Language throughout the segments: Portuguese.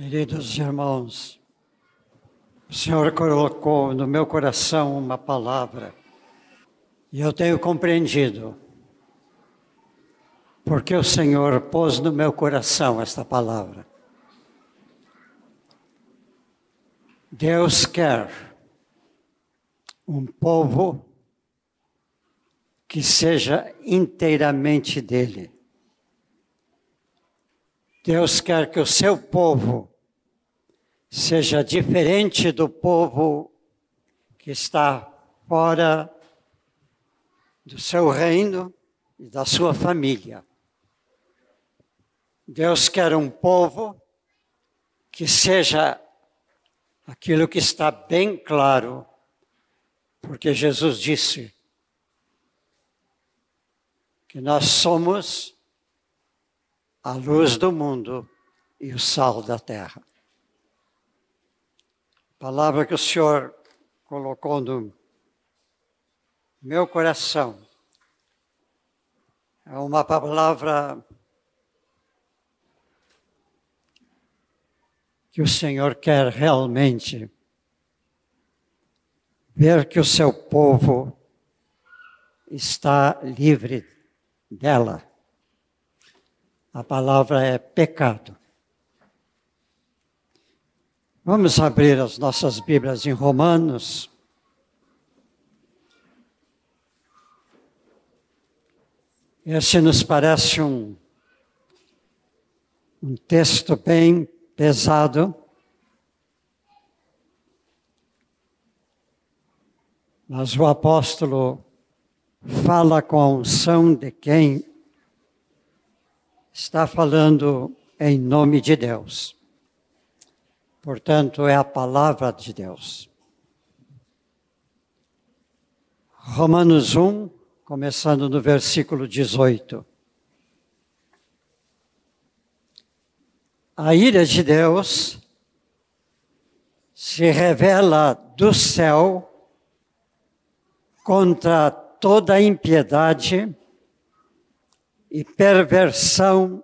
Queridos irmãos, o Senhor colocou no meu coração uma palavra e eu tenho compreendido porque o Senhor pôs no meu coração esta palavra. Deus quer um povo que seja inteiramente dele. Deus quer que o seu povo seja diferente do povo que está fora do seu reino e da sua família. Deus quer um povo que seja aquilo que está bem claro, porque Jesus disse que nós somos a luz do mundo e o sal da terra. A palavra que o Senhor colocou no meu coração é uma palavra que o Senhor quer realmente ver que o seu povo está livre dela a palavra é pecado. Vamos abrir as nossas Bíblias em Romanos. Esse nos parece um, um texto bem pesado. Mas o apóstolo fala com a unção de quem está falando em nome de Deus. Portanto, é a palavra de Deus. Romanos 1, começando no versículo 18. A ira de Deus se revela do céu contra toda impiedade e perversão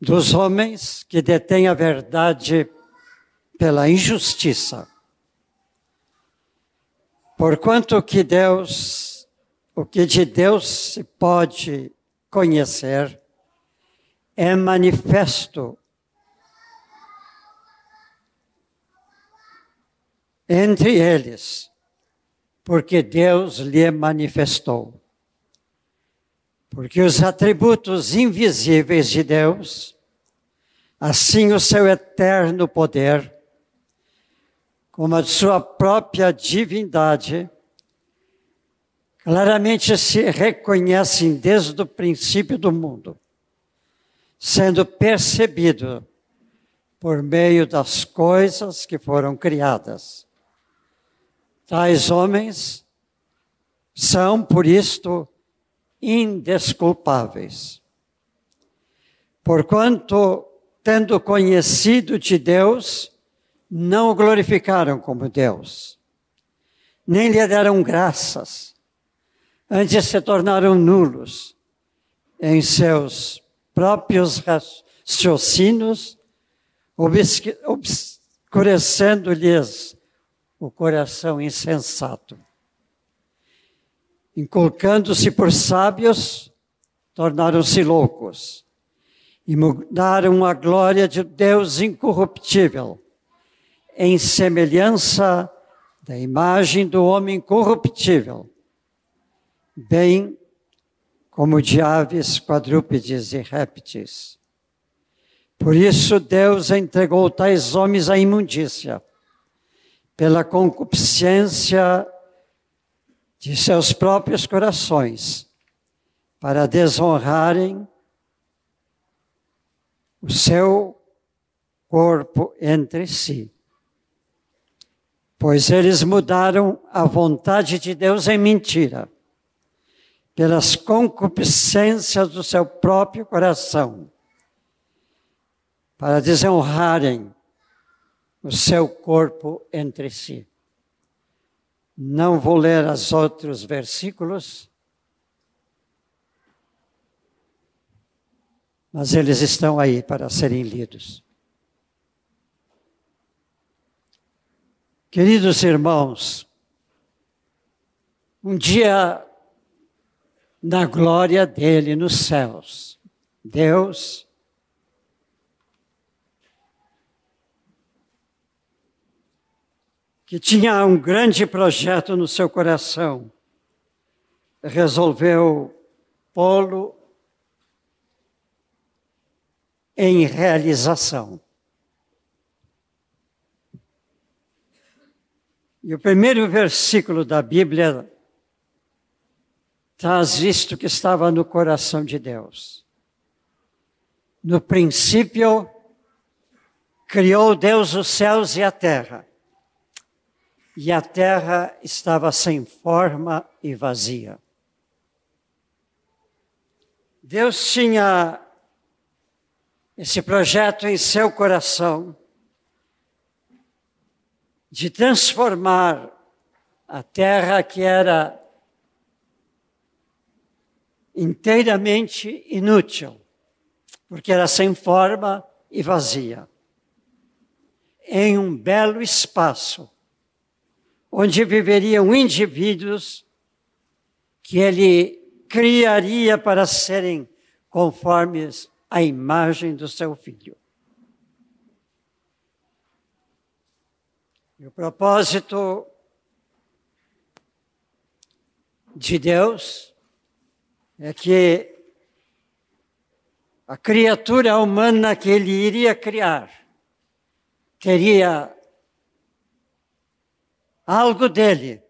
dos homens que detêm a verdade pela injustiça. Porquanto que Deus, o que de Deus se pode conhecer, é manifesto entre eles, porque Deus lhe manifestou. Porque os atributos invisíveis de Deus, assim o seu eterno poder, como a sua própria divindade, claramente se reconhecem desde o princípio do mundo, sendo percebido por meio das coisas que foram criadas. Tais homens são, por isto, indesculpáveis. Porquanto, tendo conhecido de Deus, não o glorificaram como Deus, nem lhe deram graças, antes se tornaram nulos em seus próprios raciocínios, obscurecendo-lhes o coração insensato inculcando-se por sábios, tornaram-se loucos e mudaram a glória de Deus incorruptível em semelhança da imagem do homem corruptível, bem como de aves, quadrúpedes e répteis. Por isso Deus entregou tais homens à imundícia, pela concupiscência de seus próprios corações para desonrarem o seu corpo entre si. Pois eles mudaram a vontade de Deus em mentira, pelas concupiscências do seu próprio coração, para desonrarem o seu corpo entre si. Não vou ler os outros versículos. mas eles estão aí para serem lidos. Queridos irmãos, um dia na glória dele nos céus, Deus que tinha um grande projeto no seu coração, resolveu pô-lo em realização. E o primeiro versículo da Bíblia traz isto que estava no coração de Deus. No princípio, criou Deus os céus e a terra e a terra estava sem forma e vazia. Deus tinha esse projeto em seu coração de transformar a terra que era inteiramente inútil, porque era sem forma e vazia, em um belo espaço onde viveriam indivíduos que ele criaria para serem conformes à imagem do seu filho. E o propósito de Deus é que a criatura humana que ele iria criar teria algo dele.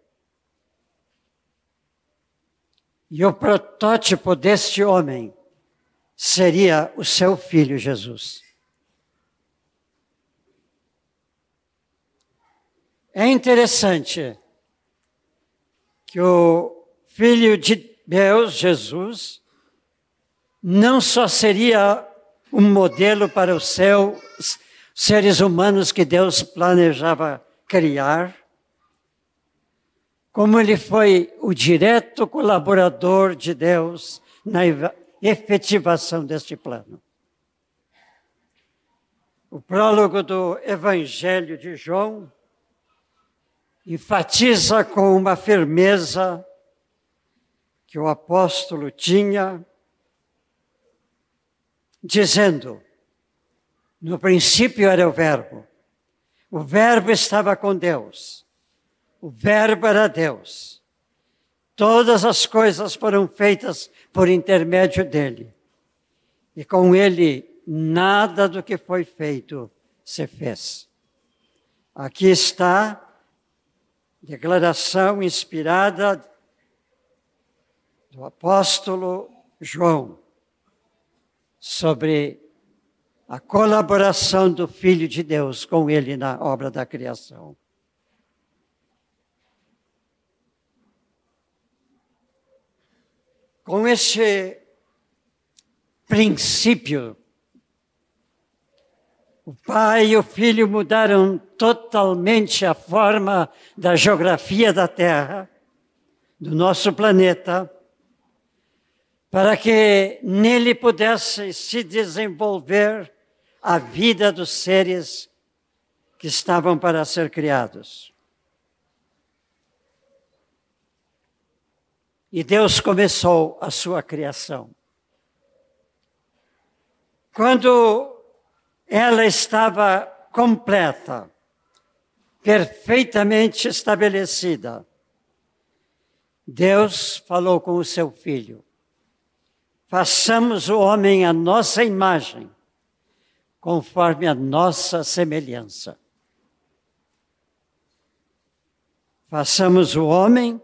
E o protótipo deste homem seria o seu filho Jesus. É interessante que o filho de Deus, Jesus, não só seria um modelo para os seus seres humanos que Deus planejava criar, como ele foi o direto colaborador de Deus na efetivação deste plano. O prólogo do Evangelho de João enfatiza com uma firmeza que o apóstolo tinha, dizendo: no princípio era o Verbo, o Verbo estava com Deus o Verbo era Deus. Todas as coisas foram feitas por intermédio dele. E com ele, nada do que foi feito se fez. Aqui está a declaração inspirada do apóstolo João sobre a colaboração do Filho de Deus com ele na obra da criação. Com esse princípio, o pai e o filho mudaram totalmente a forma da geografia da Terra, do nosso planeta, para que nele pudesse se desenvolver a vida dos seres que estavam para ser criados. E Deus começou a sua criação. Quando ela estava completa, perfeitamente estabelecida, Deus falou com o seu filho: façamos o homem à nossa imagem, conforme a nossa semelhança. Façamos o homem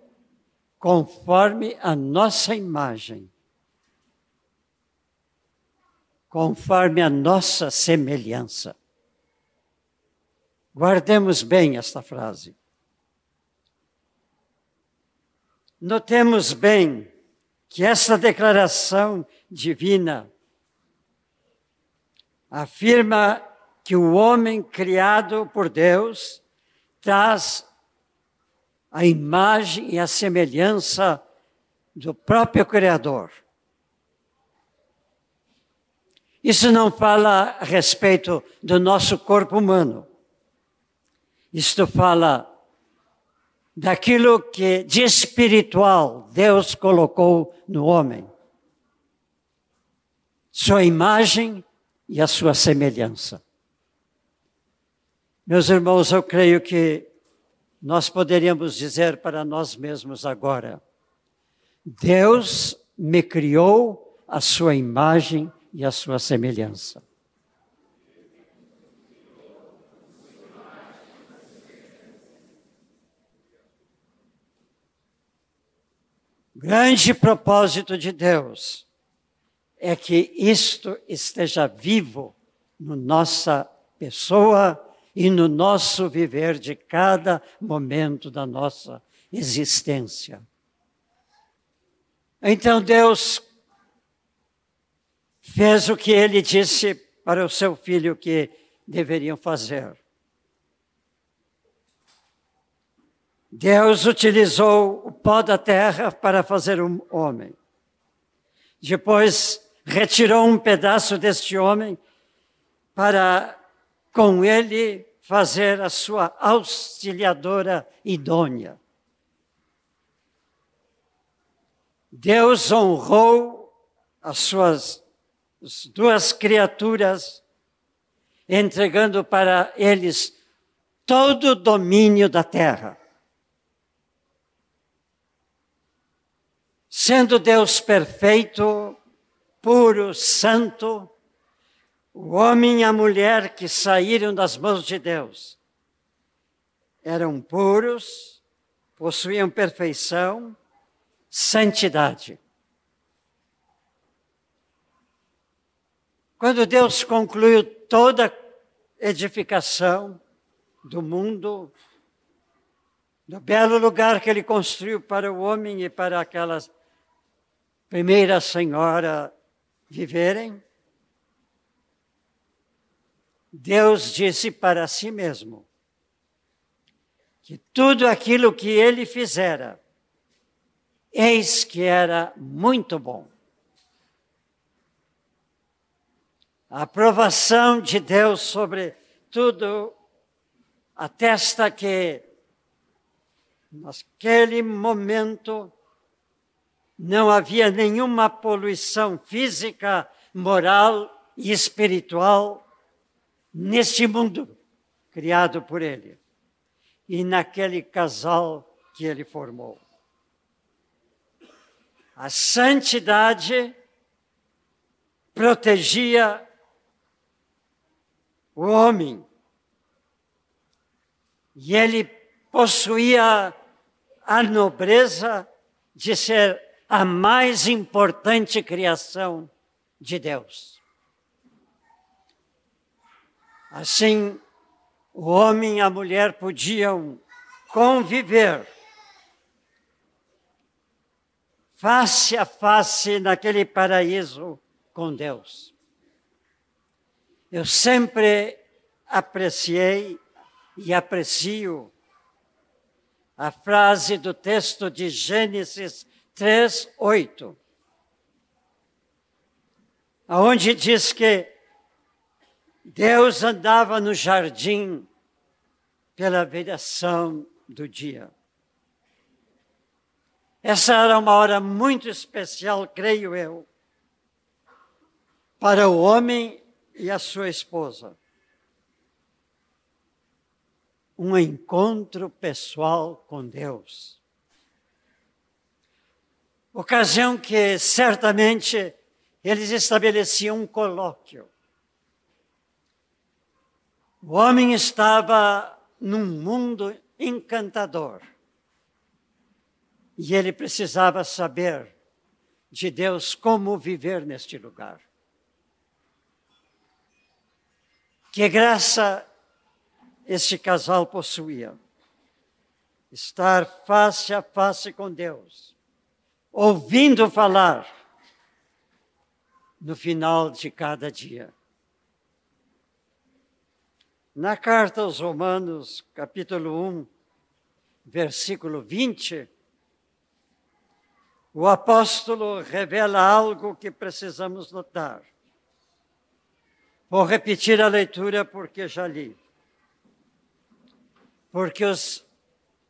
conforme a nossa imagem, conforme a nossa semelhança. Guardemos bem esta frase. Notemos bem que essa declaração divina afirma que o homem criado por Deus traz a imagem e a semelhança do próprio Criador. Isso não fala a respeito do nosso corpo humano. Isto fala daquilo que de espiritual Deus colocou no homem. Sua imagem e a sua semelhança. Meus irmãos, eu creio que nós poderíamos dizer para nós mesmos agora: Deus me criou a sua imagem e a sua semelhança. grande propósito de Deus é que isto esteja vivo na nossa pessoa e no nosso viver de cada momento da nossa existência. Então Deus fez o que ele disse para o seu filho que deveriam fazer. Deus utilizou o pó da terra para fazer um homem. Depois retirou um pedaço deste homem para com ele fazer a sua auxiliadora idônea. Deus honrou as suas as duas criaturas, entregando para eles todo o domínio da terra. Sendo Deus perfeito, puro, santo, o homem e a mulher que saíram das mãos de Deus eram puros, possuíam perfeição, santidade. Quando Deus concluiu toda a edificação do mundo, do belo lugar que ele construiu para o homem e para aquelas primeira senhora viverem, Deus disse para si mesmo que tudo aquilo que ele fizera, eis que era muito bom. A aprovação de Deus sobre tudo atesta que, naquele momento, não havia nenhuma poluição física, moral e espiritual neste mundo criado por ele e naquele casal que ele formou. A santidade protegia o homem e ele possuía a nobreza de ser a mais importante criação de Deus. Assim, o homem e a mulher podiam conviver face a face naquele paraíso com Deus. Eu sempre apreciei e aprecio a frase do texto de Gênesis 3, 8. Onde diz que Deus andava no jardim pela viração do dia. Essa era uma hora muito especial, creio eu, para o homem e a sua esposa. Um encontro pessoal com Deus ocasião que certamente eles estabeleciam um colóquio. O homem estava num mundo encantador e ele precisava saber de Deus como viver neste lugar. Que graça este casal possuía. Estar face a face com Deus ouvindo falar no final de cada dia. Na carta aos Romanos, capítulo 1, versículo 20, o apóstolo revela algo que precisamos notar. Vou repetir a leitura porque já li. Porque os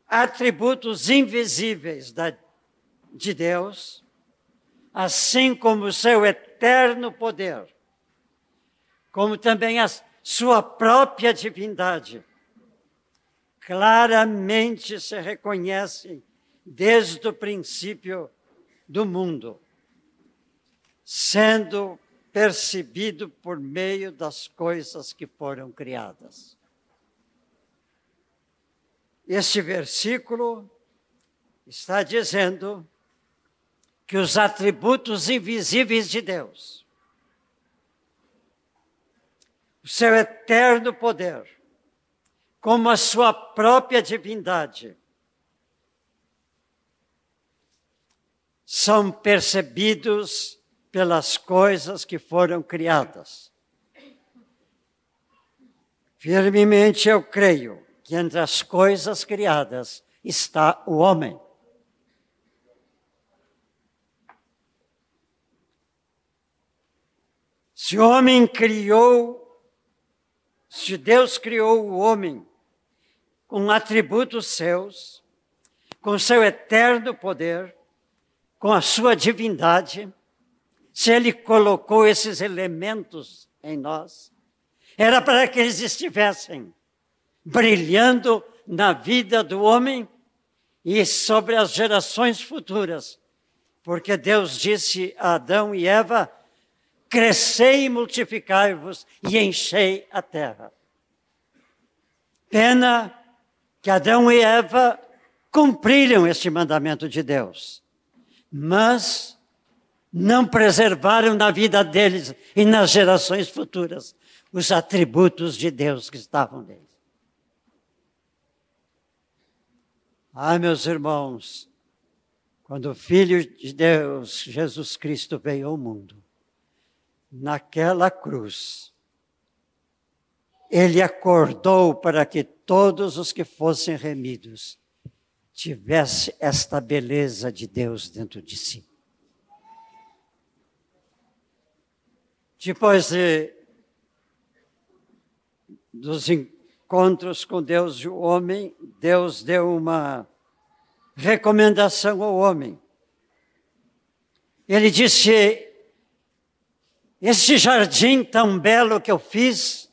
atributos invisíveis da, de Deus, assim como o seu eterno poder, como também a sua própria divindade, claramente se reconhecem desde o princípio do mundo, sendo percebido por meio das coisas que foram criadas. Este versículo está dizendo que os atributos invisíveis de Deus, o seu eterno poder, como a sua própria divindade, são percebidos pelas coisas que foram criadas. Firmemente eu creio que entre as coisas criadas está o homem. Se o homem criou, se Deus criou o homem com atributos seus, com seu eterno poder, com a sua divindade, se Ele colocou esses elementos em nós, era para que eles estivessem brilhando na vida do homem e sobre as gerações futuras. Porque Deus disse a Adão e Eva: crescei e multiplicai-vos e enchei a terra. Pena que Adão e Eva cumpriram este mandamento de Deus, mas não preservaram na vida deles e nas gerações futuras os atributos de Deus que estavam neles. Ah, meus irmãos, quando o Filho de Deus, Jesus Cristo, veio ao mundo, naquela cruz, ele acordou para que todos os que fossem remidos tivessem esta beleza de Deus dentro de si. Depois de, dos encontros com Deus e o homem, Deus deu uma recomendação ao homem. Ele disse: Este jardim tão belo que eu fiz,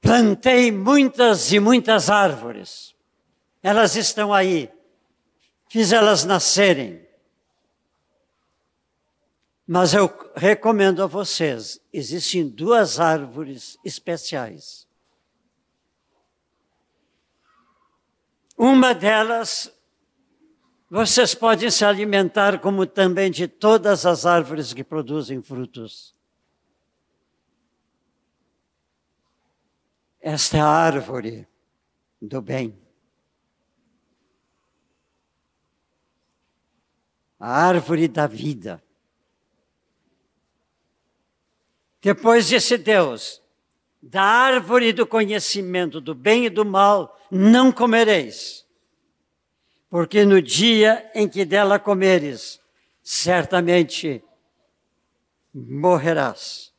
plantei muitas e muitas árvores. Elas estão aí. Fiz elas nascerem. Mas eu recomendo a vocês: existem duas árvores especiais. Uma delas, vocês podem se alimentar, como também de todas as árvores que produzem frutos. Esta é a árvore do bem. A árvore da vida. Depois disse Deus: da árvore do conhecimento do bem e do mal não comereis, porque no dia em que dela comeres, certamente morrerás.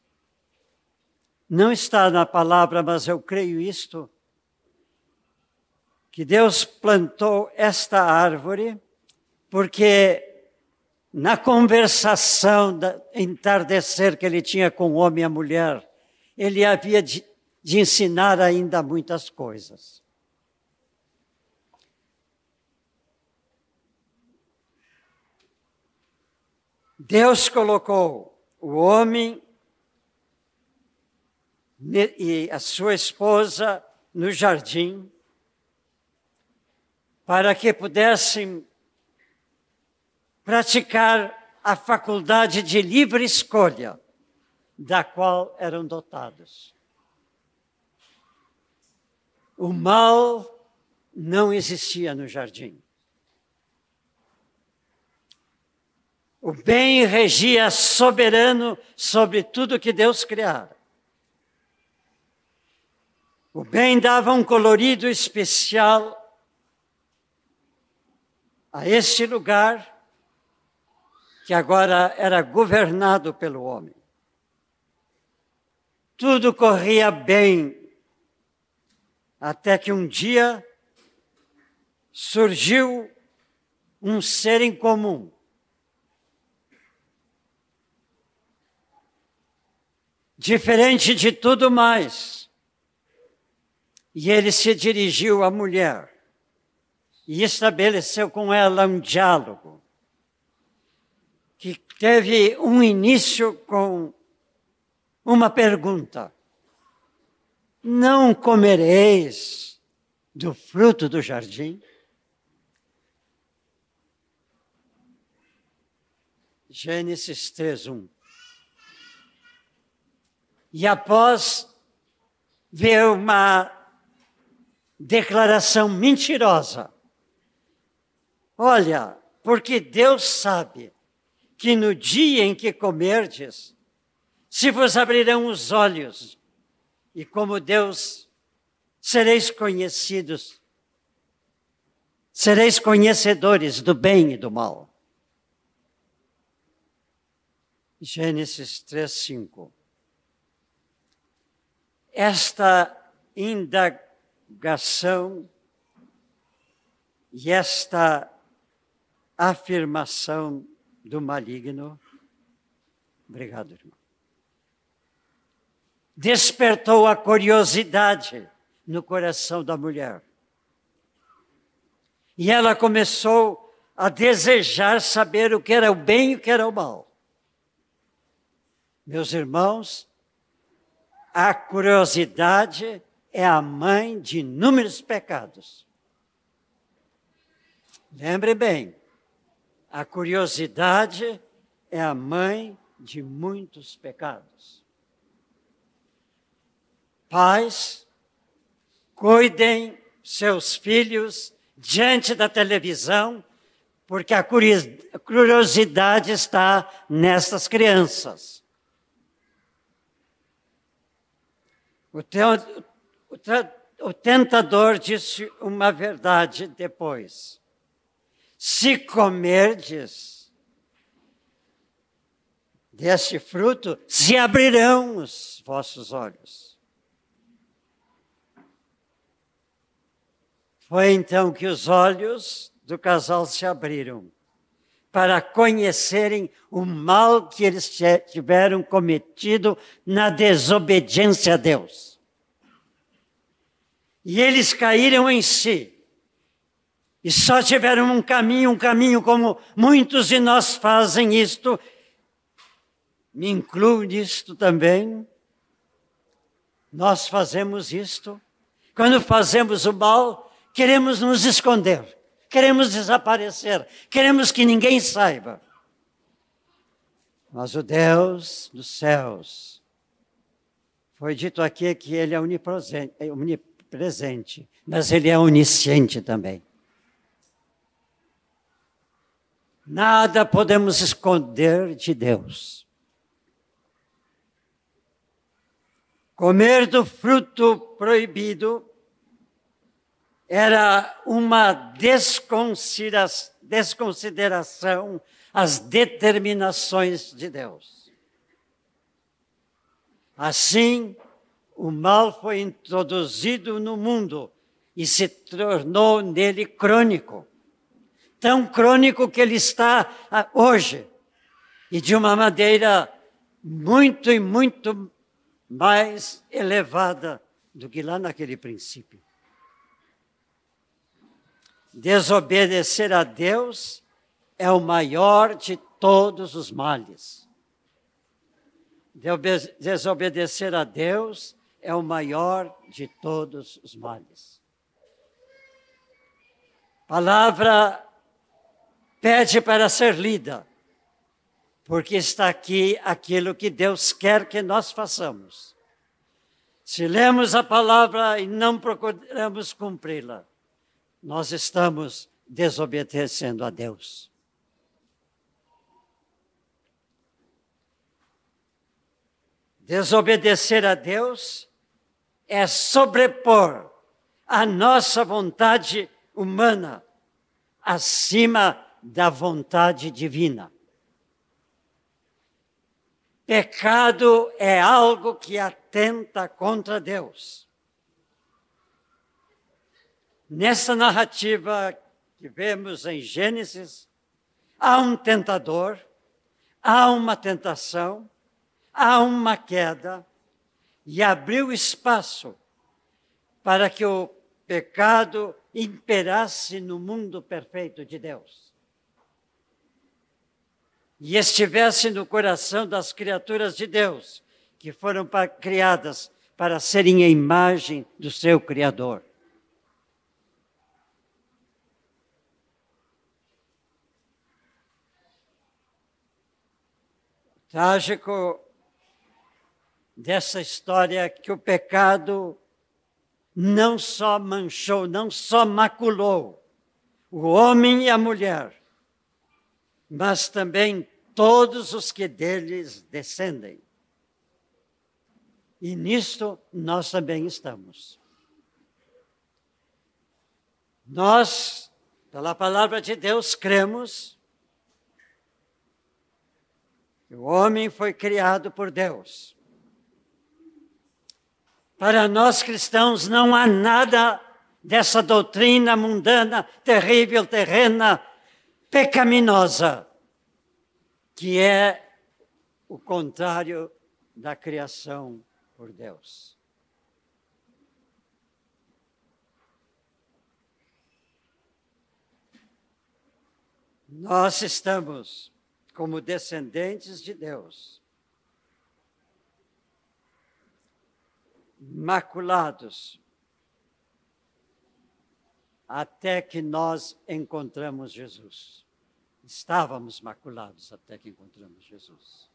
Não está na palavra, mas eu creio isto, que Deus plantou esta árvore, porque na conversação da entardecer que ele tinha com o homem e a mulher, ele havia de, de ensinar ainda muitas coisas. Deus colocou o homem e a sua esposa no jardim para que pudessem praticar a faculdade de livre escolha, da qual eram dotados. O mal não existia no jardim. O bem regia soberano sobre tudo que Deus criara. O bem dava um colorido especial a este lugar que agora era governado pelo homem. tudo corria bem, até que um dia surgiu um ser em Diferente de tudo mais. E ele se dirigiu à mulher e estabeleceu com ela um diálogo que teve um início com uma pergunta: Não comereis do fruto do jardim? Gênesis 3, 1. E após ver uma declaração mentirosa, olha, porque Deus sabe que no dia em que comerdes, se vos abrirão os olhos, e como Deus sereis conhecidos, sereis conhecedores do bem e do mal. Gênesis 3, 5. Esta indagação e esta afirmação do maligno. Obrigado, irmão despertou a curiosidade no coração da mulher. E ela começou a desejar saber o que era o bem e o que era o mal. Meus irmãos, a curiosidade é a mãe de inúmeros pecados. Lembre bem, a curiosidade é a mãe de muitos pecados. Pais, cuidem seus filhos diante da televisão, porque a curiosidade está nessas crianças. O, te, o, o tentador disse uma verdade depois. Se comerdes deste fruto, se abrirão os vossos olhos. Foi então que os olhos do casal se abriram para conhecerem o mal que eles tiveram cometido na desobediência a Deus. E eles caíram em si. E só tiveram um caminho, um caminho como muitos de nós fazem isto. Me incluo nisto também. Nós fazemos isto. Quando fazemos o mal, queremos nos esconder, queremos desaparecer, queremos que ninguém saiba. Mas o Deus dos céus, foi dito aqui que Ele é onipresente, mas Ele é onisciente também. Nada podemos esconder de Deus. Comer do fruto proibido era uma desconsideração às determinações de Deus. Assim, o mal foi introduzido no mundo e se tornou nele crônico. Tão crônico que ele está ah, hoje. E de uma maneira muito e muito mais elevada do que lá naquele princípio. Desobedecer a Deus é o maior de todos os males. Desobedecer a Deus é o maior de todos os males. Palavra pede para ser lida, porque está aqui aquilo que Deus quer que nós façamos. Se lemos a palavra e não procuramos cumpri-la, nós estamos desobedecendo a Deus. Desobedecer a Deus é sobrepor a nossa vontade humana acima da vontade divina. Pecado é algo que atenta contra Deus. Nessa narrativa que vemos em Gênesis, há um tentador, há uma tentação, há uma queda, e abriu espaço para que o pecado imperasse no mundo perfeito de Deus. E estivesse no coração das criaturas de Deus, que foram criadas para serem a imagem do seu Criador. Trágico dessa história que o pecado não só manchou, não só maculou o homem e a mulher, mas também todos os que deles descendem. E nisto nós também estamos. Nós, pela palavra de Deus, cremos o homem foi criado por Deus. Para nós cristãos não há nada dessa doutrina mundana, terrível, terrena, pecaminosa, que é o contrário da criação por Deus. Nós estamos como descendentes de Deus, maculados, até que nós encontramos Jesus. Estávamos maculados até que encontramos Jesus.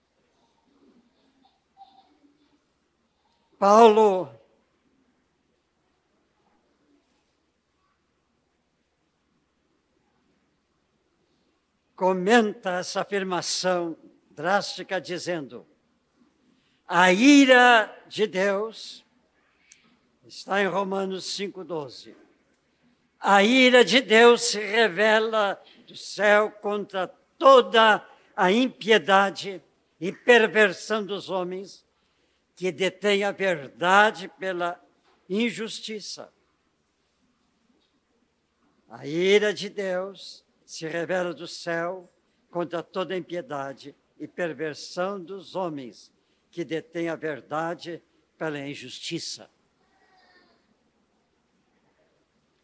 Paulo comenta essa afirmação drástica dizendo: a ira de Deus está em Romanos 5:12. A ira de Deus se revela do céu contra toda a impiedade e perversão dos homens que detêm a verdade pela injustiça. A ira de Deus se revela do céu contra toda impiedade e perversão dos homens que detêm a verdade pela injustiça.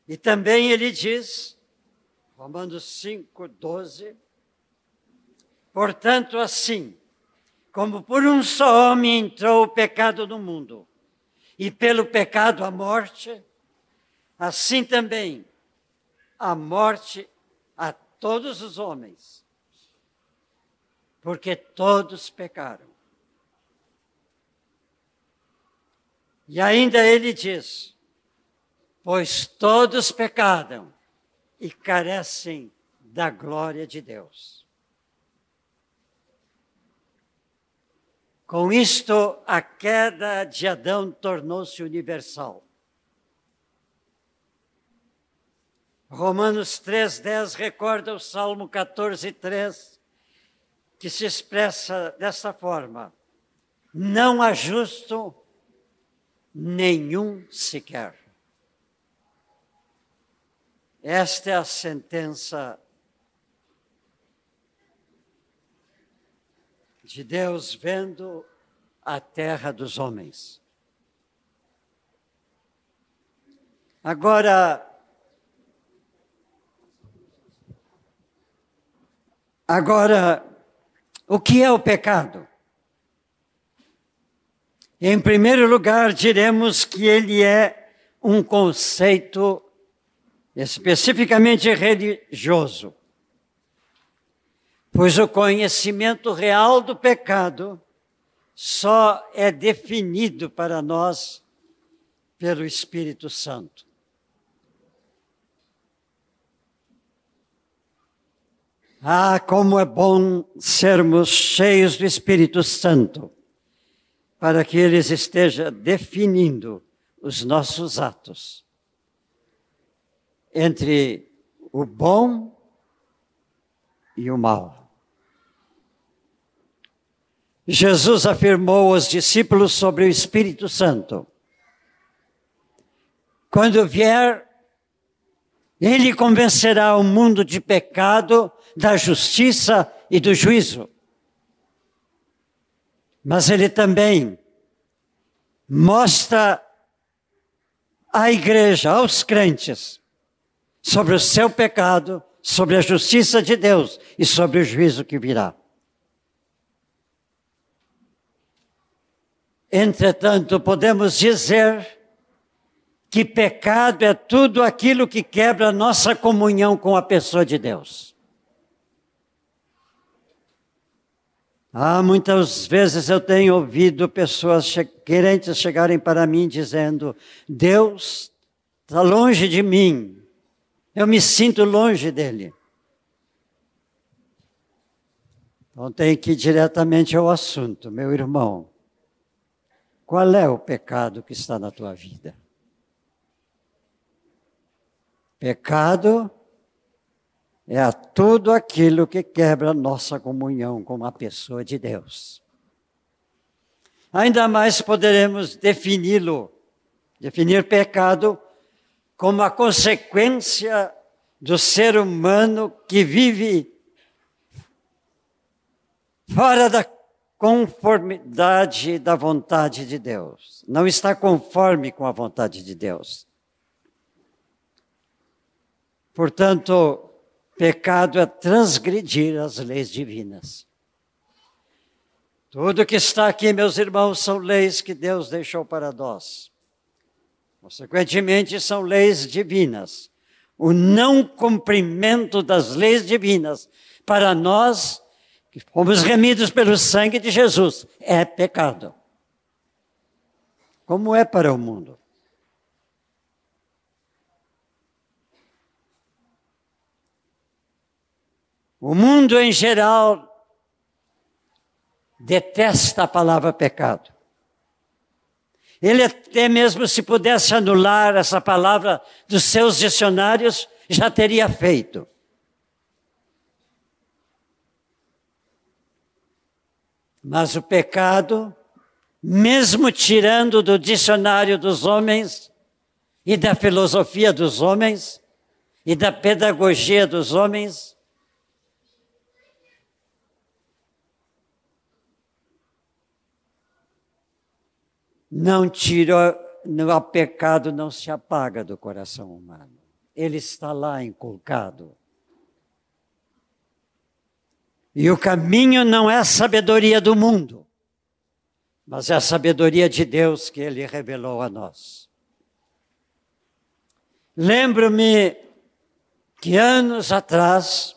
E também ele diz, Romanos 5, 12, portanto, assim, como por um só homem entrou o pecado no mundo, e pelo pecado a morte, assim também a morte todos os homens, porque todos pecaram. E ainda ele diz: pois todos pecaram e carecem da glória de Deus. Com isto, a queda de Adão tornou-se universal. Romanos 3,10 recorda o Salmo 14,3, que se expressa dessa forma: Não há justo nenhum sequer. Esta é a sentença de Deus vendo a terra dos homens. Agora, Agora, o que é o pecado? Em primeiro lugar, diremos que ele é um conceito especificamente religioso, pois o conhecimento real do pecado só é definido para nós pelo Espírito Santo. Ah, como é bom sermos cheios do Espírito Santo, para que ele esteja definindo os nossos atos entre o bom e o mal. Jesus afirmou aos discípulos sobre o Espírito Santo. Quando vier, ele convencerá o mundo de pecado, da justiça e do juízo. Mas ele também mostra à igreja, aos crentes, sobre o seu pecado, sobre a justiça de Deus e sobre o juízo que virá. Entretanto, podemos dizer que pecado é tudo aquilo que quebra a nossa comunhão com a pessoa de Deus. Ah, muitas vezes eu tenho ouvido pessoas che querentes chegarem para mim dizendo: Deus está longe de mim, eu me sinto longe dele. Então tem que ir diretamente ao assunto, meu irmão. Qual é o pecado que está na tua vida? Pecado é tudo aquilo que quebra nossa comunhão com a pessoa de Deus. Ainda mais poderemos defini-lo, definir pecado como a consequência do ser humano que vive fora da conformidade da vontade de Deus. Não está conforme com a vontade de Deus. Portanto, pecado é transgredir as leis divinas. Tudo que está aqui, meus irmãos, são leis que Deus deixou para nós. Consequentemente, são leis divinas. O não cumprimento das leis divinas para nós que fomos remidos pelo sangue de Jesus, é pecado. Como é para o mundo. O mundo em geral detesta a palavra pecado. Ele até mesmo se pudesse anular essa palavra dos seus dicionários, já teria feito. Mas o pecado, mesmo tirando do dicionário dos homens e da filosofia dos homens e da pedagogia dos homens, não tirou, o pecado não se apaga do coração humano. Ele está lá inculcado. E o caminho não é a sabedoria do mundo, mas é a sabedoria de Deus que ele revelou a nós. Lembro-me que anos atrás,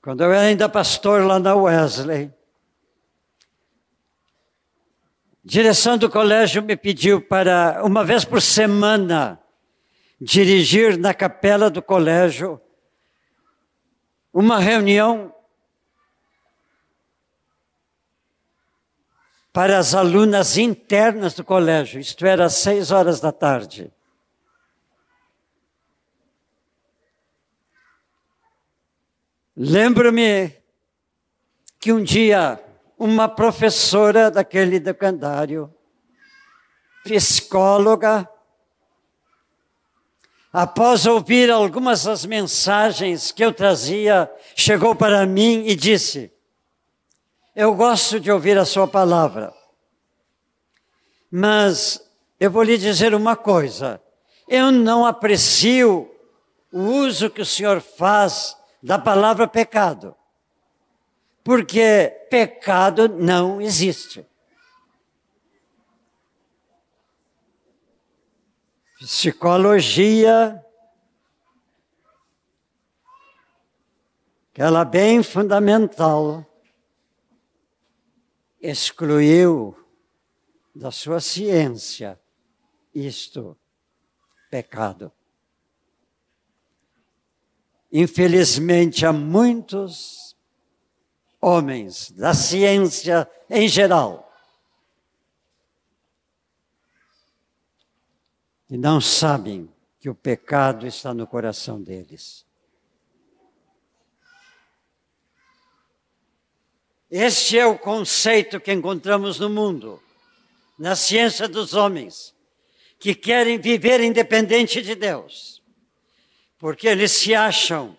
quando eu era ainda pastor lá na Wesley, direção do colégio me pediu para, uma vez por semana, dirigir na capela do colégio uma reunião para as alunas internas do colégio, isto era às seis horas da tarde. Lembro-me que um dia uma professora daquele educandário, psicóloga, após ouvir algumas das mensagens que eu trazia, chegou para mim e disse: eu gosto de ouvir a Sua palavra. Mas eu vou lhe dizer uma coisa: eu não aprecio o uso que o Senhor faz da palavra pecado. Porque pecado não existe. Psicologia, aquela bem fundamental, excluiu da sua ciência isto, pecado. Infelizmente, há muitos homens da ciência em geral que não sabem que o pecado está no coração deles. Este é o conceito que encontramos no mundo, na ciência dos homens, que querem viver independente de Deus, porque eles se acham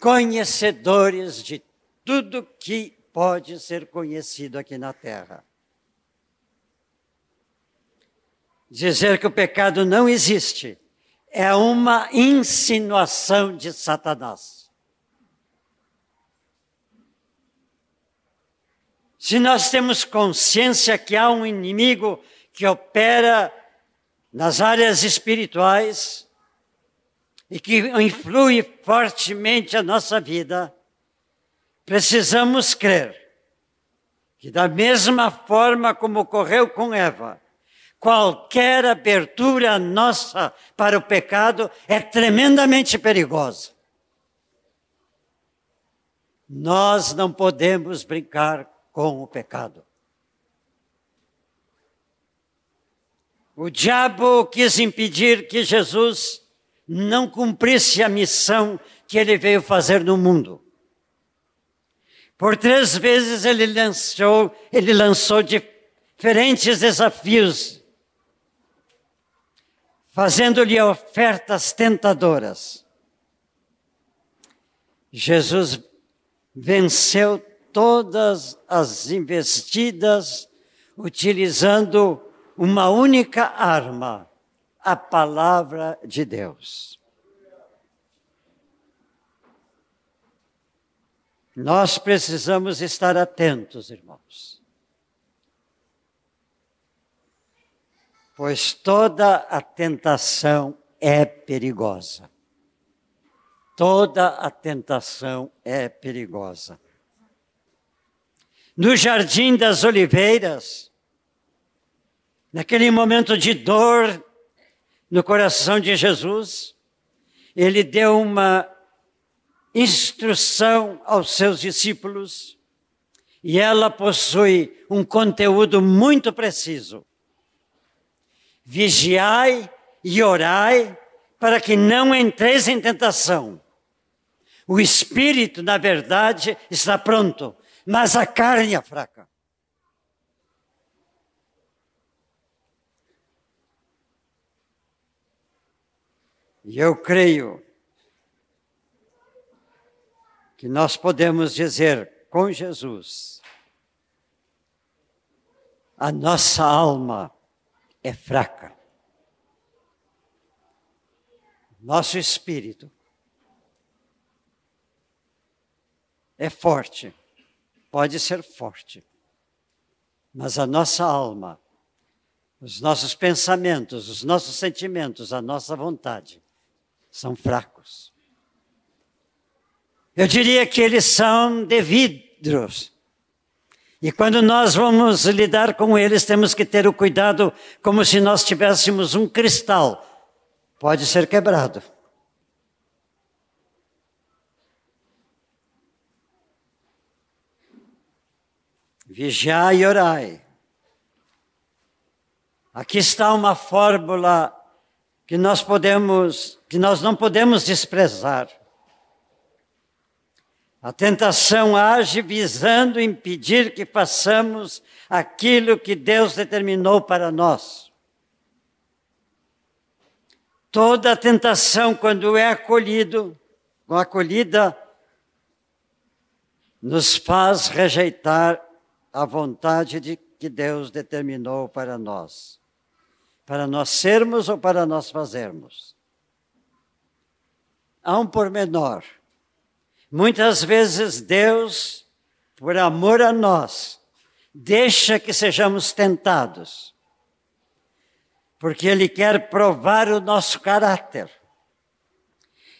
conhecedores de tudo que pode ser conhecido aqui na terra. Dizer que o pecado não existe é uma insinuação de Satanás. Se nós temos consciência que há um inimigo que opera nas áreas espirituais e que influi fortemente a nossa vida, precisamos crer que, da mesma forma como ocorreu com Eva, qualquer abertura nossa para o pecado é tremendamente perigosa. Nós não podemos brincar com o pecado. O diabo quis impedir que Jesus não cumprisse a missão que ele veio fazer no mundo. Por três vezes ele lançou, ele lançou diferentes desafios, fazendo-lhe ofertas tentadoras. Jesus venceu todas as investidas utilizando uma única arma, a palavra de Deus. Nós precisamos estar atentos, irmãos. Pois toda a tentação é perigosa. Toda a tentação é perigosa. No Jardim das Oliveiras, naquele momento de dor no coração de Jesus, ele deu uma instrução aos seus discípulos e ela possui um conteúdo muito preciso. Vigiai e orai para que não entreis em tentação. O espírito, na verdade, está pronto, mas a carne é fraca. E eu creio que nós podemos dizer com Jesus: a nossa alma é fraca. Nosso espírito é forte, pode ser forte, mas a nossa alma, os nossos pensamentos, os nossos sentimentos, a nossa vontade são fracos. Eu diria que eles são de vidros. E quando nós vamos lidar com eles, temos que ter o cuidado como se nós tivéssemos um cristal. Pode ser quebrado. Vigiai e orai. Aqui está uma fórmula que nós podemos, que nós não podemos desprezar. A tentação age visando impedir que façamos aquilo que Deus determinou para nós. Toda tentação, quando é acolhido, acolhida, nos faz rejeitar a vontade de que Deus determinou para nós, para nós sermos ou para nós fazermos. Há um pormenor Muitas vezes Deus, por amor a nós, deixa que sejamos tentados, porque Ele quer provar o nosso caráter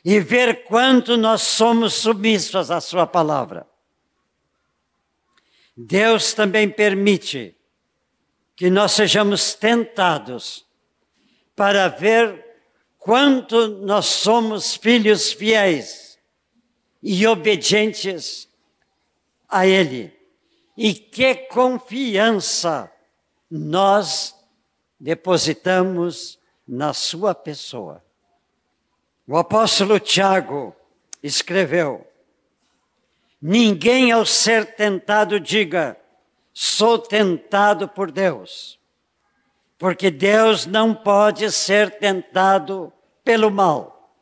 e ver quanto nós somos submissos à Sua palavra. Deus também permite que nós sejamos tentados para ver quanto nós somos filhos fiéis e obedientes a Ele. E que confiança nós depositamos na Sua pessoa. O apóstolo Tiago escreveu: Ninguém ao ser tentado diga, sou tentado por Deus. Porque Deus não pode ser tentado pelo mal.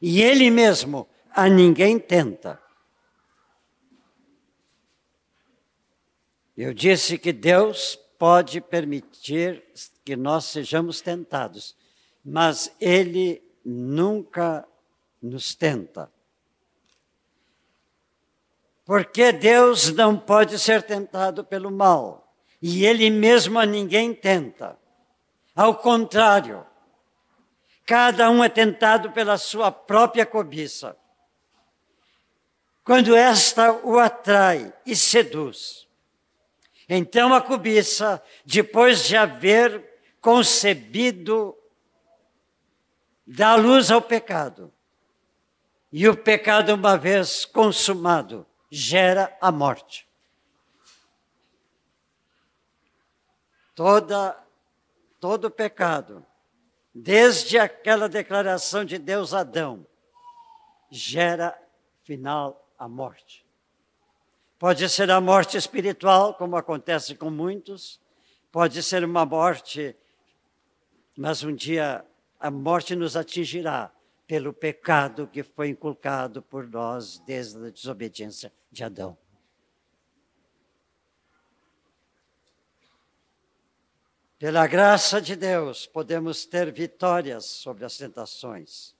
E Ele mesmo a ninguém tenta. Eu disse que Deus pode permitir que nós sejamos tentados, mas Ele nunca nos tenta. Porque Deus não pode ser tentado pelo mal, e Ele mesmo a ninguém tenta. Ao contrário, cada um é tentado pela sua própria cobiça. Quando esta o atrai e seduz, então a cobiça, depois de haver concebido, dá luz ao pecado. E o pecado, uma vez consumado, gera a morte. Toda, todo pecado, desde aquela declaração de Deus a Adão, gera final a morte. Pode ser a morte espiritual, como acontece com muitos, pode ser uma morte, mas um dia a morte nos atingirá pelo pecado que foi inculcado por nós desde a desobediência de Adão. Pela graça de Deus, podemos ter vitórias sobre as tentações.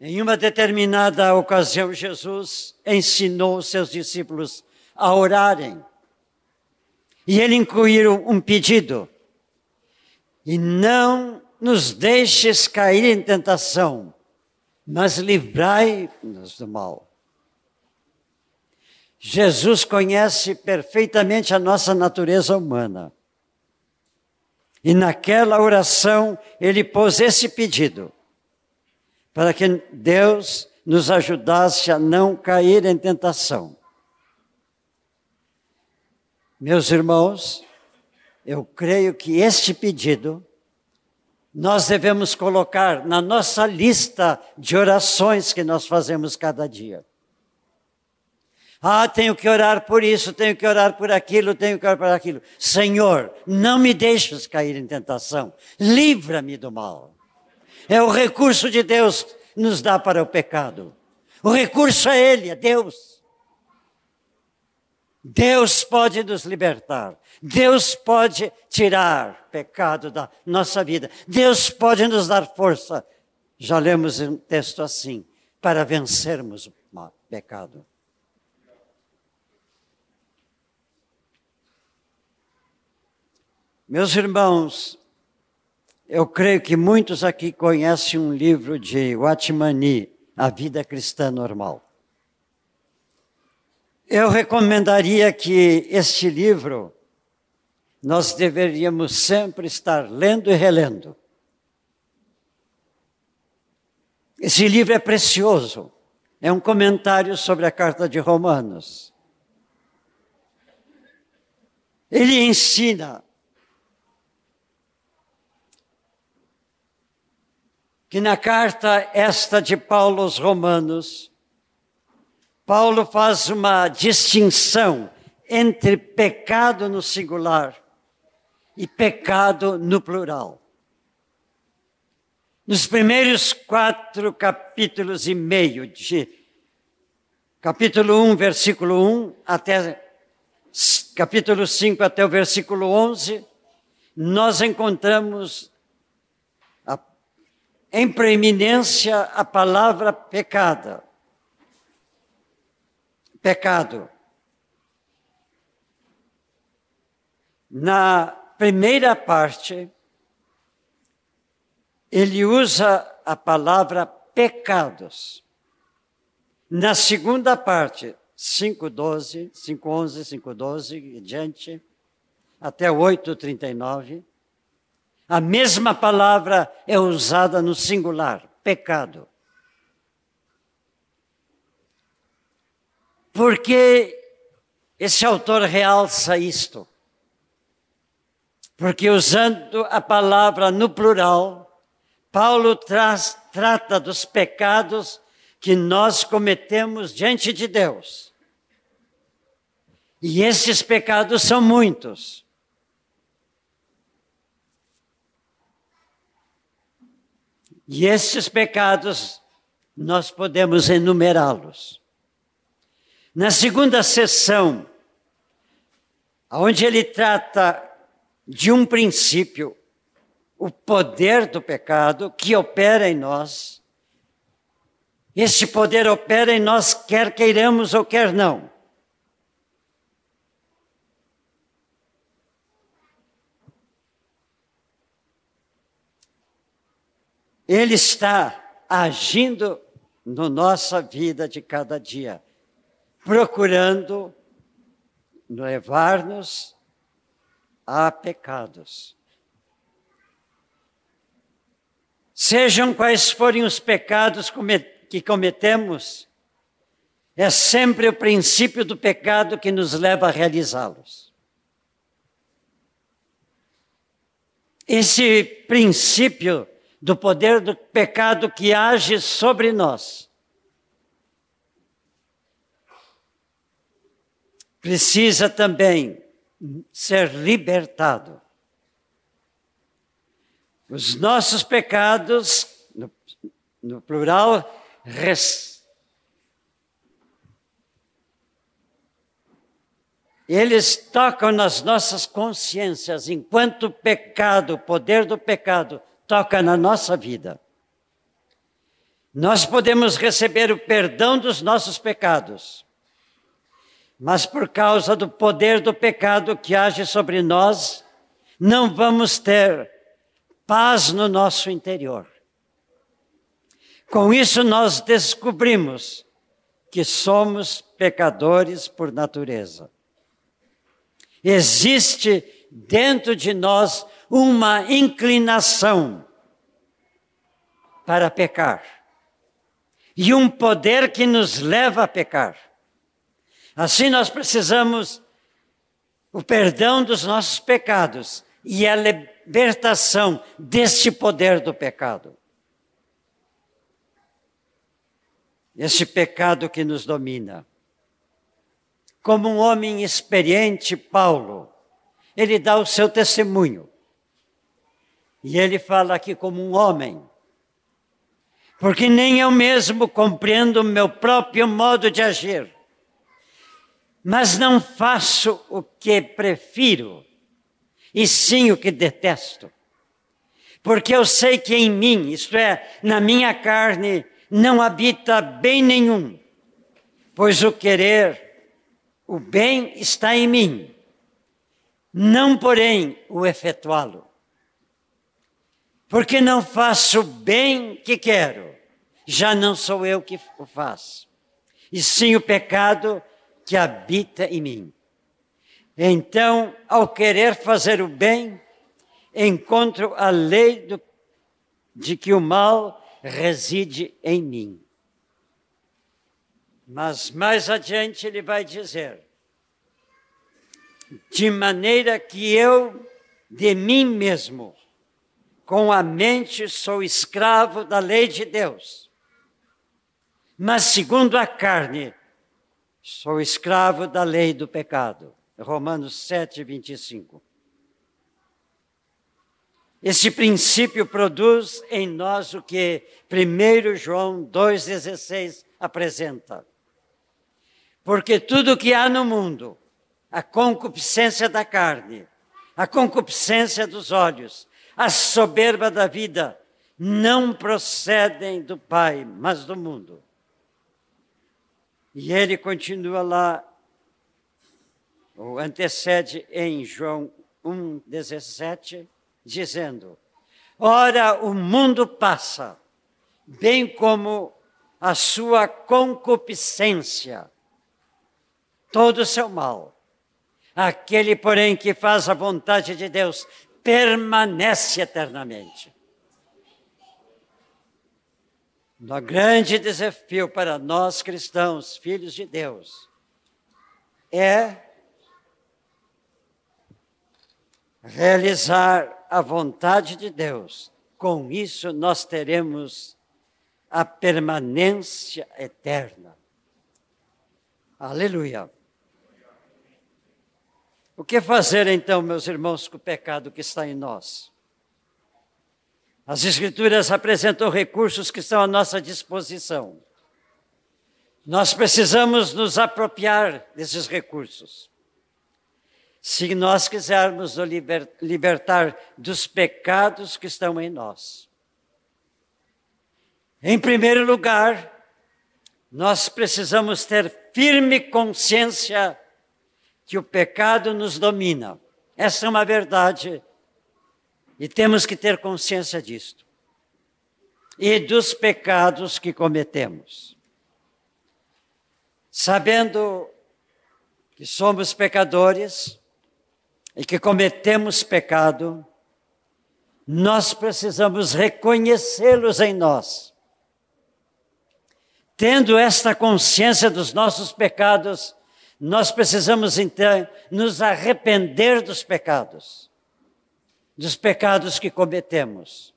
Em uma determinada ocasião, Jesus ensinou seus discípulos a orarem. E ele incluiu um pedido: E não nos deixes cair em tentação, mas livrai-nos do mal. Jesus conhece perfeitamente a nossa natureza humana. E naquela oração ele pôs esse pedido para que Deus nos ajudasse a não cair em tentação. Meus irmãos, eu creio que este pedido nós devemos colocar na nossa lista de orações que nós fazemos cada dia. Ah, tenho que orar por isso, tenho que orar por aquilo, tenho que orar por aquilo. Senhor, não me deixes cair em tentação, livra-me do mal. É o recurso de Deus que nos dá para o pecado. O recurso é Ele, é Deus. Deus pode nos libertar. Deus pode tirar pecado da nossa vida. Deus pode nos dar força. Já lemos um texto assim, para vencermos o pecado. Meus irmãos, eu creio que muitos aqui conhecem um livro de Watmani, A Vida Cristã Normal. Eu recomendaria que este livro nós deveríamos sempre estar lendo e relendo. Esse livro é precioso. É um comentário sobre a carta de Romanos. Ele ensina que na carta esta de Paulo aos Romanos, Paulo faz uma distinção entre pecado no singular e pecado no plural. Nos primeiros quatro capítulos e meio, de capítulo 1, versículo 1, até capítulo 5, até o versículo 11, nós encontramos em preeminência a palavra pecada. Pecado. Na primeira parte, ele usa a palavra pecados. Na segunda parte, 5.12, 5.11, 5.12 e diante, até 8.39, a mesma palavra é usada no singular, pecado. Porque esse autor realça isto? Porque usando a palavra no plural, Paulo traz, trata dos pecados que nós cometemos diante de Deus. E esses pecados são muitos. E esses pecados nós podemos enumerá-los. Na segunda sessão, onde ele trata de um princípio, o poder do pecado que opera em nós, esse poder opera em nós, quer queiramos ou quer não. Ele está agindo na nossa vida de cada dia, procurando levar-nos a pecados. Sejam quais forem os pecados que cometemos, é sempre o princípio do pecado que nos leva a realizá-los. Esse princípio do poder do pecado que age sobre nós. Precisa também ser libertado. Os nossos pecados, no, no plural, res, eles tocam nas nossas consciências, enquanto o pecado, o poder do pecado, toca na nossa vida. Nós podemos receber o perdão dos nossos pecados, mas por causa do poder do pecado que age sobre nós, não vamos ter paz no nosso interior. Com isso, nós descobrimos que somos pecadores por natureza. Existe dentro de nós uma inclinação para pecar e um poder que nos leva a pecar. Assim nós precisamos o perdão dos nossos pecados e a libertação deste poder do pecado. Esse pecado que nos domina. Como um homem experiente, Paulo, ele dá o seu testemunho. E ele fala aqui como um homem. Porque nem eu mesmo compreendo o meu próprio modo de agir. Mas não faço o que prefiro, e sim o que detesto. Porque eu sei que em mim, isto é, na minha carne, não habita bem nenhum, pois o querer, o bem está em mim, não porém o efetuá-lo. Porque não faço o bem que quero, já não sou eu que o faço, e sim o pecado que habita em mim. Então, ao querer fazer o bem, encontro a lei do, de que o mal reside em mim. Mas mais adiante ele vai dizer: de maneira que eu, de mim mesmo, com a mente sou escravo da lei de Deus. Mas segundo a carne, sou escravo da lei do pecado. Romanos 7, 25. Esse princípio produz em nós o que 1 João 2,16 apresenta. Porque tudo que há no mundo, a concupiscência da carne, a concupiscência dos olhos, a soberba da vida não procedem do Pai, mas do mundo. E ele continua lá, ou antecede em João 1,17, dizendo: Ora, o mundo passa, bem como a sua concupiscência, todo o seu mal. Aquele, porém, que faz a vontade de Deus permanece eternamente. O grande desafio para nós cristãos, filhos de Deus, é realizar a vontade de Deus. Com isso, nós teremos a permanência eterna. Aleluia. O que fazer então, meus irmãos, com o pecado que está em nós? As Escrituras apresentam recursos que estão à nossa disposição. Nós precisamos nos apropriar desses recursos. Se nós quisermos nos libertar dos pecados que estão em nós. Em primeiro lugar, nós precisamos ter firme consciência que o pecado nos domina. Essa é uma verdade e temos que ter consciência disto. E dos pecados que cometemos. Sabendo que somos pecadores e que cometemos pecado, nós precisamos reconhecê-los em nós. Tendo esta consciência dos nossos pecados, nós precisamos então nos arrepender dos pecados dos pecados que cometemos,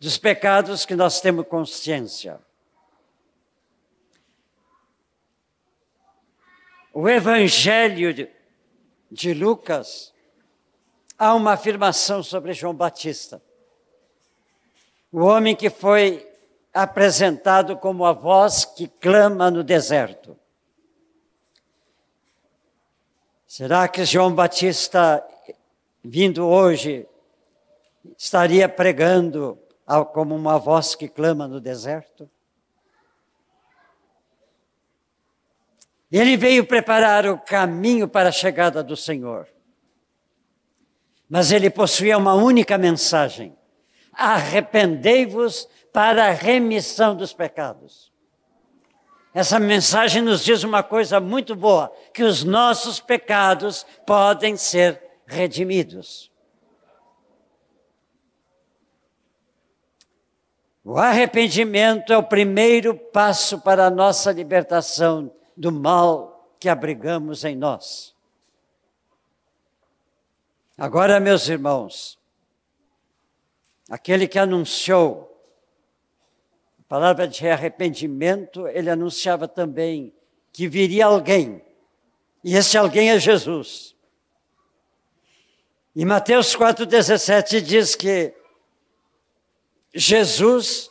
dos pecados que nós temos consciência. O Evangelho de, de Lucas, há uma afirmação sobre João Batista. O homem que foi apresentado como a voz que clama no deserto. Será que João Batista, vindo hoje estaria pregando como uma voz que clama no deserto? Ele veio preparar o caminho para a chegada do Senhor. Mas ele possuía uma única mensagem: arrependei-vos para a remissão dos pecados. Essa mensagem nos diz uma coisa muito boa: que os nossos pecados podem ser redimidos. O arrependimento é o primeiro passo para a nossa libertação do mal que abrigamos em nós. Agora, meus irmãos, aquele que anunciou palavra de arrependimento, ele anunciava também que viria alguém, e esse alguém é Jesus. E Mateus 4,17 diz que Jesus,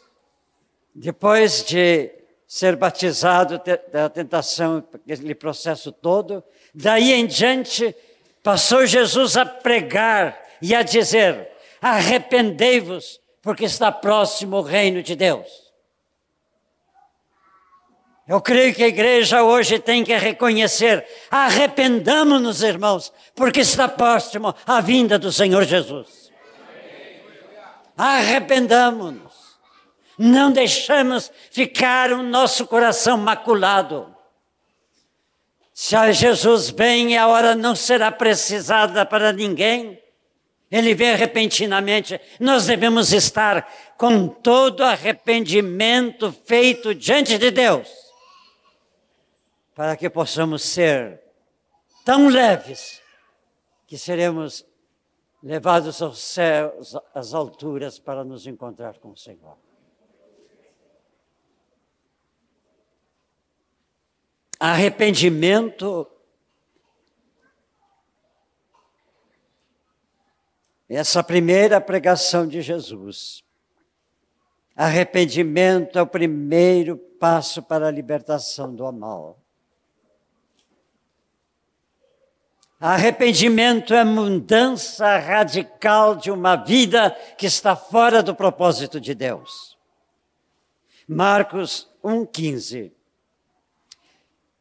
depois de ser batizado da tentação, aquele processo todo, daí em diante, passou Jesus a pregar e a dizer: arrependei-vos, porque está próximo o reino de Deus. Eu creio que a igreja hoje tem que reconhecer: arrependamos-nos, irmãos, porque está próximo a vinda do Senhor Jesus arrependamos-nos. Não deixamos ficar o nosso coração maculado. Se a Jesus vem, a hora não será precisada para ninguém. Ele vem repentinamente. Nós devemos estar com todo arrependimento feito diante de Deus, para que possamos ser tão leves que seremos levados aos céus, às alturas, para nos encontrar com o Senhor. Arrependimento essa primeira pregação de Jesus. Arrependimento é o primeiro passo para a libertação do mal. Arrependimento é mudança radical de uma vida que está fora do propósito de Deus. Marcos 1,15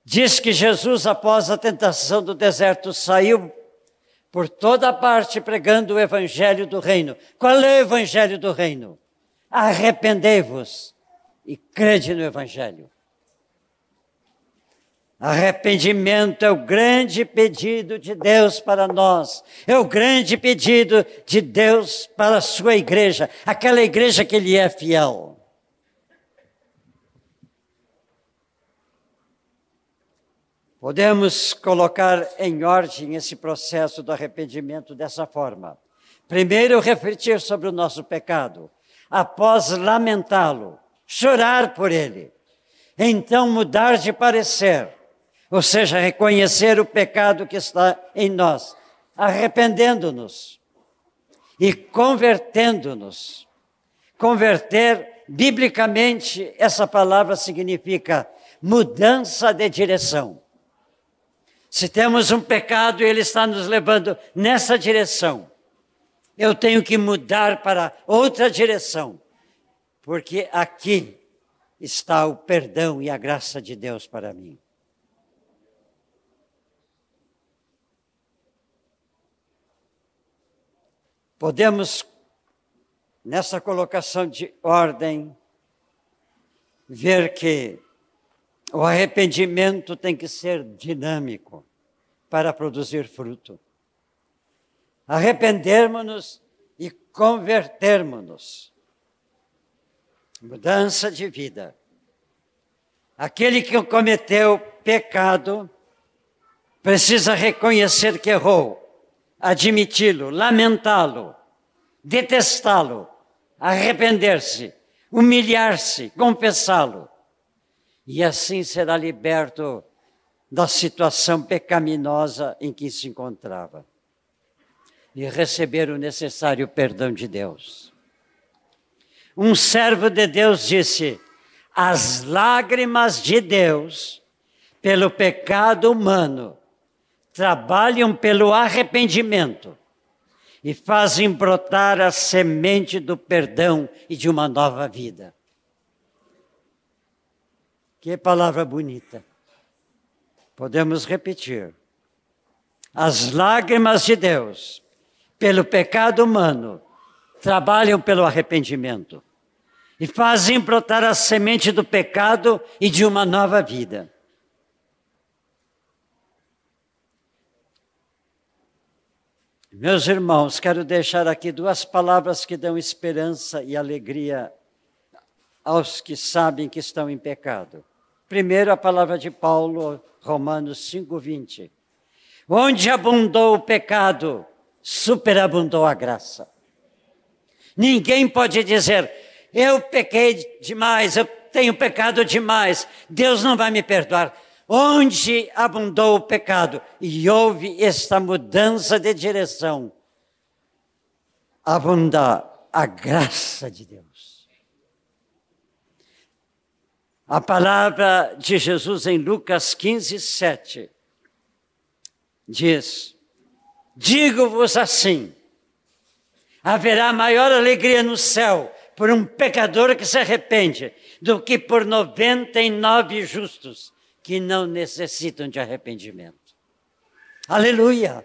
diz que Jesus, após a tentação do deserto, saiu por toda parte pregando o evangelho do reino. Qual é o evangelho do reino? Arrependei-vos e crede no evangelho. Arrependimento é o grande pedido de Deus para nós, é o grande pedido de Deus para a sua igreja, aquela igreja que Ele é fiel. Podemos colocar em ordem esse processo do arrependimento dessa forma. Primeiro, refletir sobre o nosso pecado. Após lamentá-lo, chorar por ele, então mudar de parecer, ou seja, reconhecer o pecado que está em nós, arrependendo-nos e convertendo-nos. Converter, biblicamente, essa palavra significa mudança de direção. Se temos um pecado e ele está nos levando nessa direção, eu tenho que mudar para outra direção, porque aqui está o perdão e a graça de Deus para mim. Podemos, nessa colocação de ordem, ver que o arrependimento tem que ser dinâmico para produzir fruto. Arrependermos-nos e convertermos-nos. Mudança de vida. Aquele que cometeu pecado precisa reconhecer que errou, admiti-lo, lamentá-lo, detestá-lo, arrepender-se, humilhar-se, confessá-lo e assim será liberto da situação pecaminosa em que se encontrava e receber o necessário perdão de Deus. Um servo de Deus disse: as lágrimas de Deus pelo pecado humano trabalham pelo arrependimento e fazem brotar a semente do perdão e de uma nova vida. Que palavra bonita. Podemos repetir. As lágrimas de Deus, pelo pecado humano, trabalham pelo arrependimento e fazem brotar a semente do pecado e de uma nova vida. Meus irmãos, quero deixar aqui duas palavras que dão esperança e alegria aos que sabem que estão em pecado. Primeiro, a palavra de Paulo, Romanos 5,20. Onde abundou o pecado, superabundou a graça. Ninguém pode dizer, eu pequei demais, eu tenho pecado demais, Deus não vai me perdoar. Onde abundou o pecado? E houve esta mudança de direção, abunda a graça de Deus. A palavra de Jesus em Lucas 15, 7 diz: Digo-vos assim, haverá maior alegria no céu por um pecador que se arrepende do que por 99 justos que não necessitam de arrependimento. Aleluia!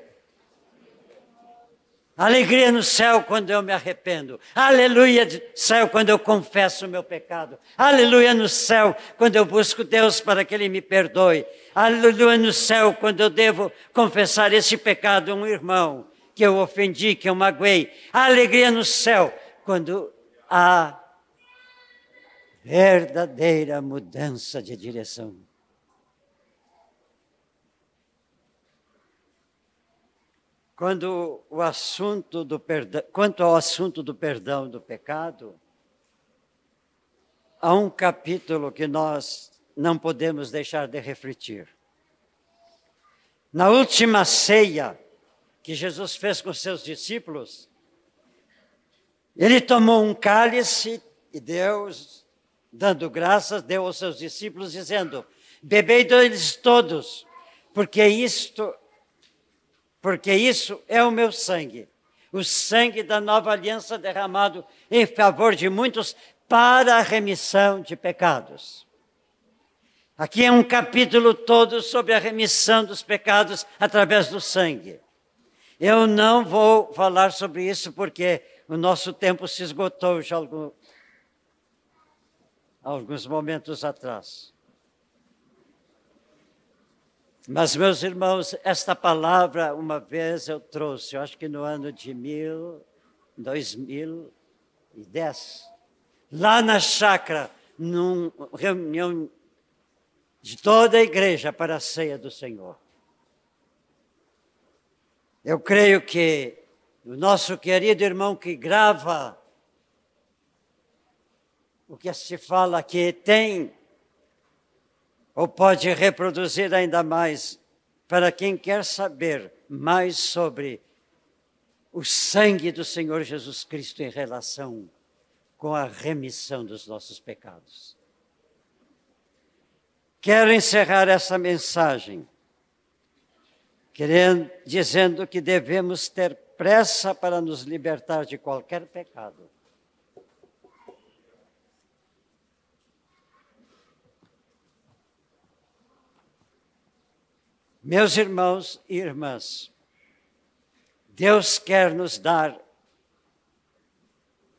Alegria no céu quando eu me arrependo. Aleluia no céu quando eu confesso o meu pecado. Aleluia no céu quando eu busco Deus para que Ele me perdoe. Aleluia no céu quando eu devo confessar esse pecado a um irmão que eu ofendi, que eu magoei. Alegria no céu quando há verdadeira mudança de direção. Quando o assunto do perdão, quanto ao assunto do perdão do pecado, há um capítulo que nós não podemos deixar de refletir. Na última ceia que Jesus fez com seus discípulos, ele tomou um cálice e Deus, dando graças, deu aos seus discípulos, dizendo: Bebei deles todos, porque isto porque isso é o meu sangue, o sangue da nova aliança derramado em favor de muitos para a remissão de pecados. Aqui é um capítulo todo sobre a remissão dos pecados através do sangue. Eu não vou falar sobre isso porque o nosso tempo se esgotou já algum, alguns momentos atrás. Mas, meus irmãos, esta palavra uma vez eu trouxe, eu acho que no ano de mil, 2010, lá na chácara, numa reunião de toda a igreja para a ceia do Senhor. Eu creio que o nosso querido irmão que grava o que se fala aqui tem ou pode reproduzir ainda mais para quem quer saber mais sobre o sangue do Senhor Jesus Cristo em relação com a remissão dos nossos pecados. Quero encerrar essa mensagem querendo, dizendo que devemos ter pressa para nos libertar de qualquer pecado. Meus irmãos e irmãs, Deus quer nos dar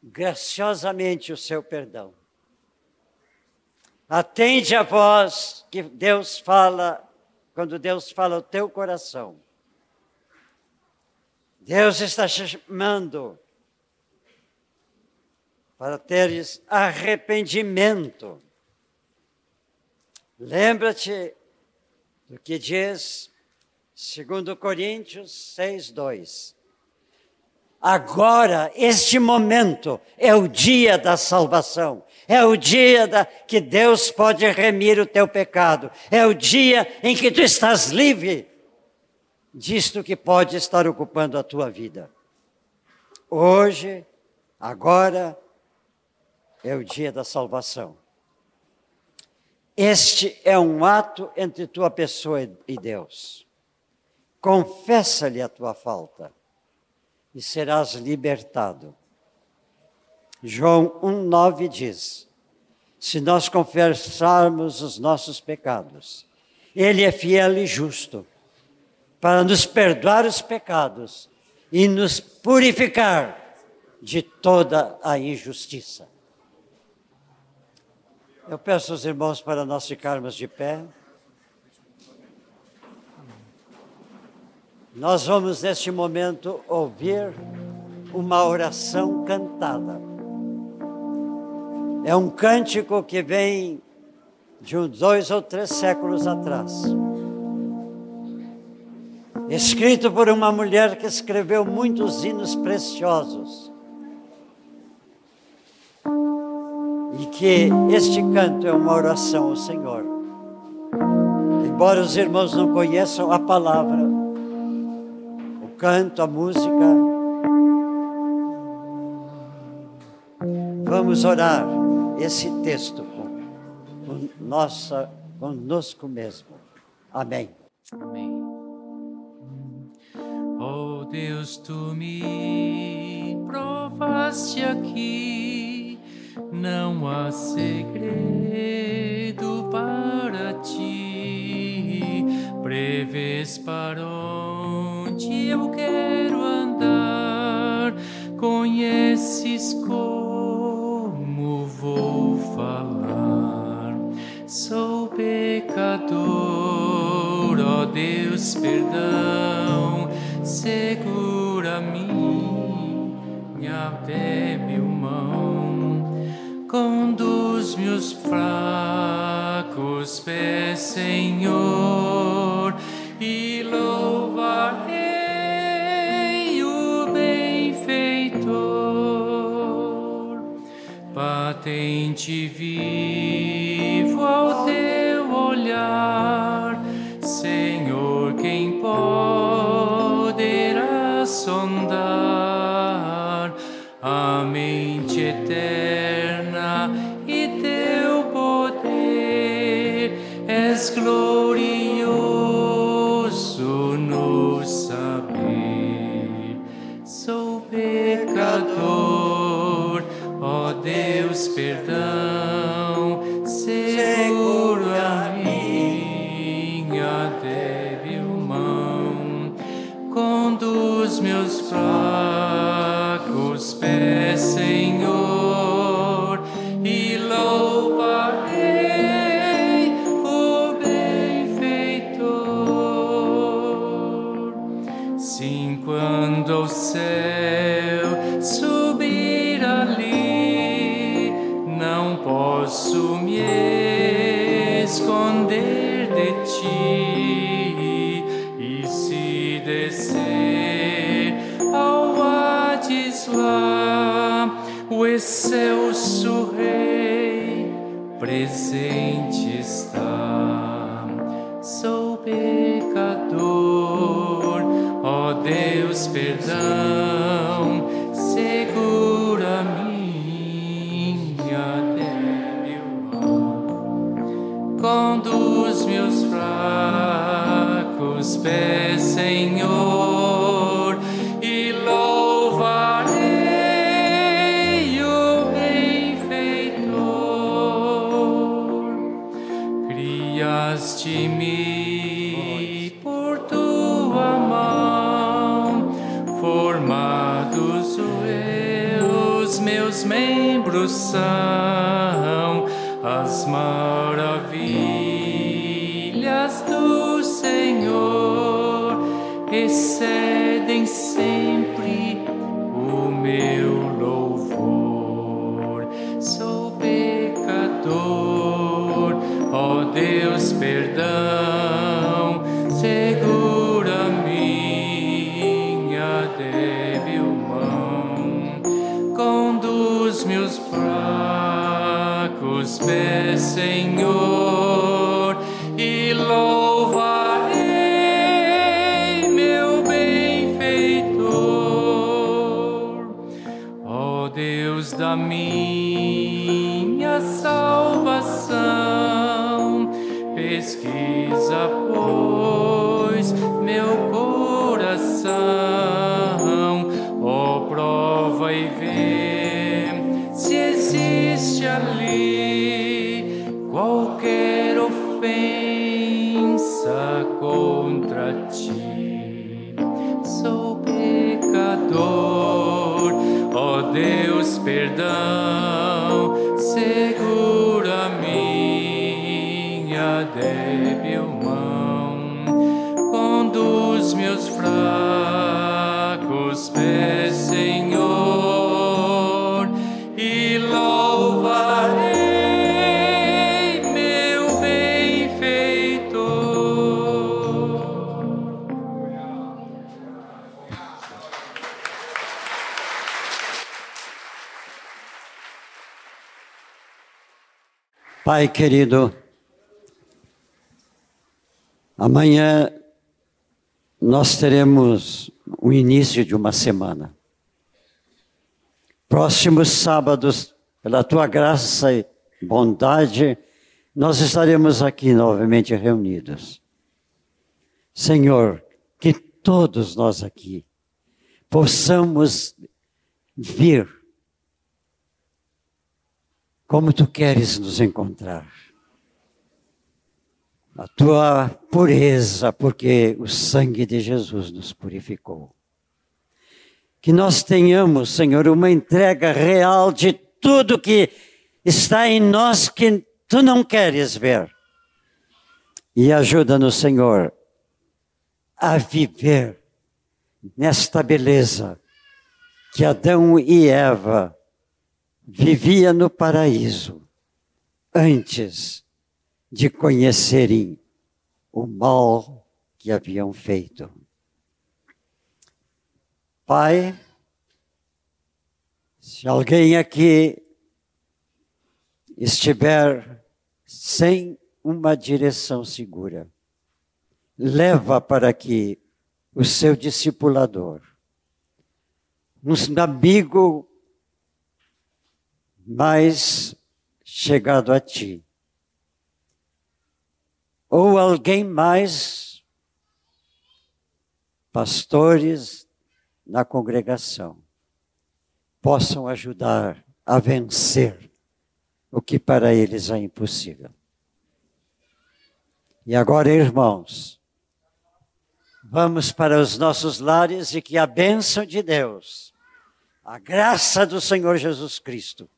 graciosamente o seu perdão. Atende a voz que Deus fala quando Deus fala o teu coração. Deus está chamando para teres arrependimento. Lembra-te do que diz 2 Coríntios 6, 2. Agora, este momento é o dia da salvação. É o dia da, que Deus pode remir o teu pecado. É o dia em que tu estás livre disto que pode estar ocupando a tua vida. Hoje, agora, é o dia da salvação. Este é um ato entre tua pessoa e Deus. Confessa-lhe a tua falta e serás libertado. João 1,9 diz: Se nós confessarmos os nossos pecados, Ele é fiel e justo para nos perdoar os pecados e nos purificar de toda a injustiça. Eu peço aos irmãos para nós ficarmos de pé. Nós vamos neste momento ouvir uma oração cantada. É um cântico que vem de uns dois ou três séculos atrás. Escrito por uma mulher que escreveu muitos hinos preciosos. E que este canto é uma oração ao Senhor. Embora os irmãos não conheçam a palavra, o canto, a música, vamos orar esse texto com, com nossa, conosco mesmo. Amém. Amém. Oh Deus, tu me provaste aqui, não há segredo para ti, prevês para onde eu quero andar, conheces como vou falar. Sou pecador, ó Deus, perdão, segura minha débil Senhor, e louvarei o benfeitor. Patente vivo fracos pés, Senhor, e louvarei o benfeitor. Criaste-me por tua mão, formados os meus membros são Pai querido, amanhã nós teremos o início de uma semana. Próximos sábados, pela tua graça e bondade, nós estaremos aqui novamente reunidos. Senhor, que todos nós aqui possamos vir como tu queres nos encontrar. A tua pureza, porque o sangue de Jesus nos purificou. Que nós tenhamos, Senhor, uma entrega real de tudo que está em nós que tu não queres ver. E ajuda-nos, Senhor, a viver nesta beleza que Adão e Eva vivia no paraíso antes de conhecerem o mal que haviam feito. Pai, se alguém aqui estiver sem uma direção segura, leva para que o seu discipulador, um amigo mais chegado a ti. Ou alguém mais, pastores na congregação, possam ajudar a vencer o que para eles é impossível. E agora, irmãos, vamos para os nossos lares e que a bênção de Deus, a graça do Senhor Jesus Cristo,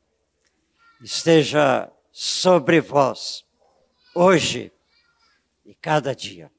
esteja sobre vós, hoje e cada dia.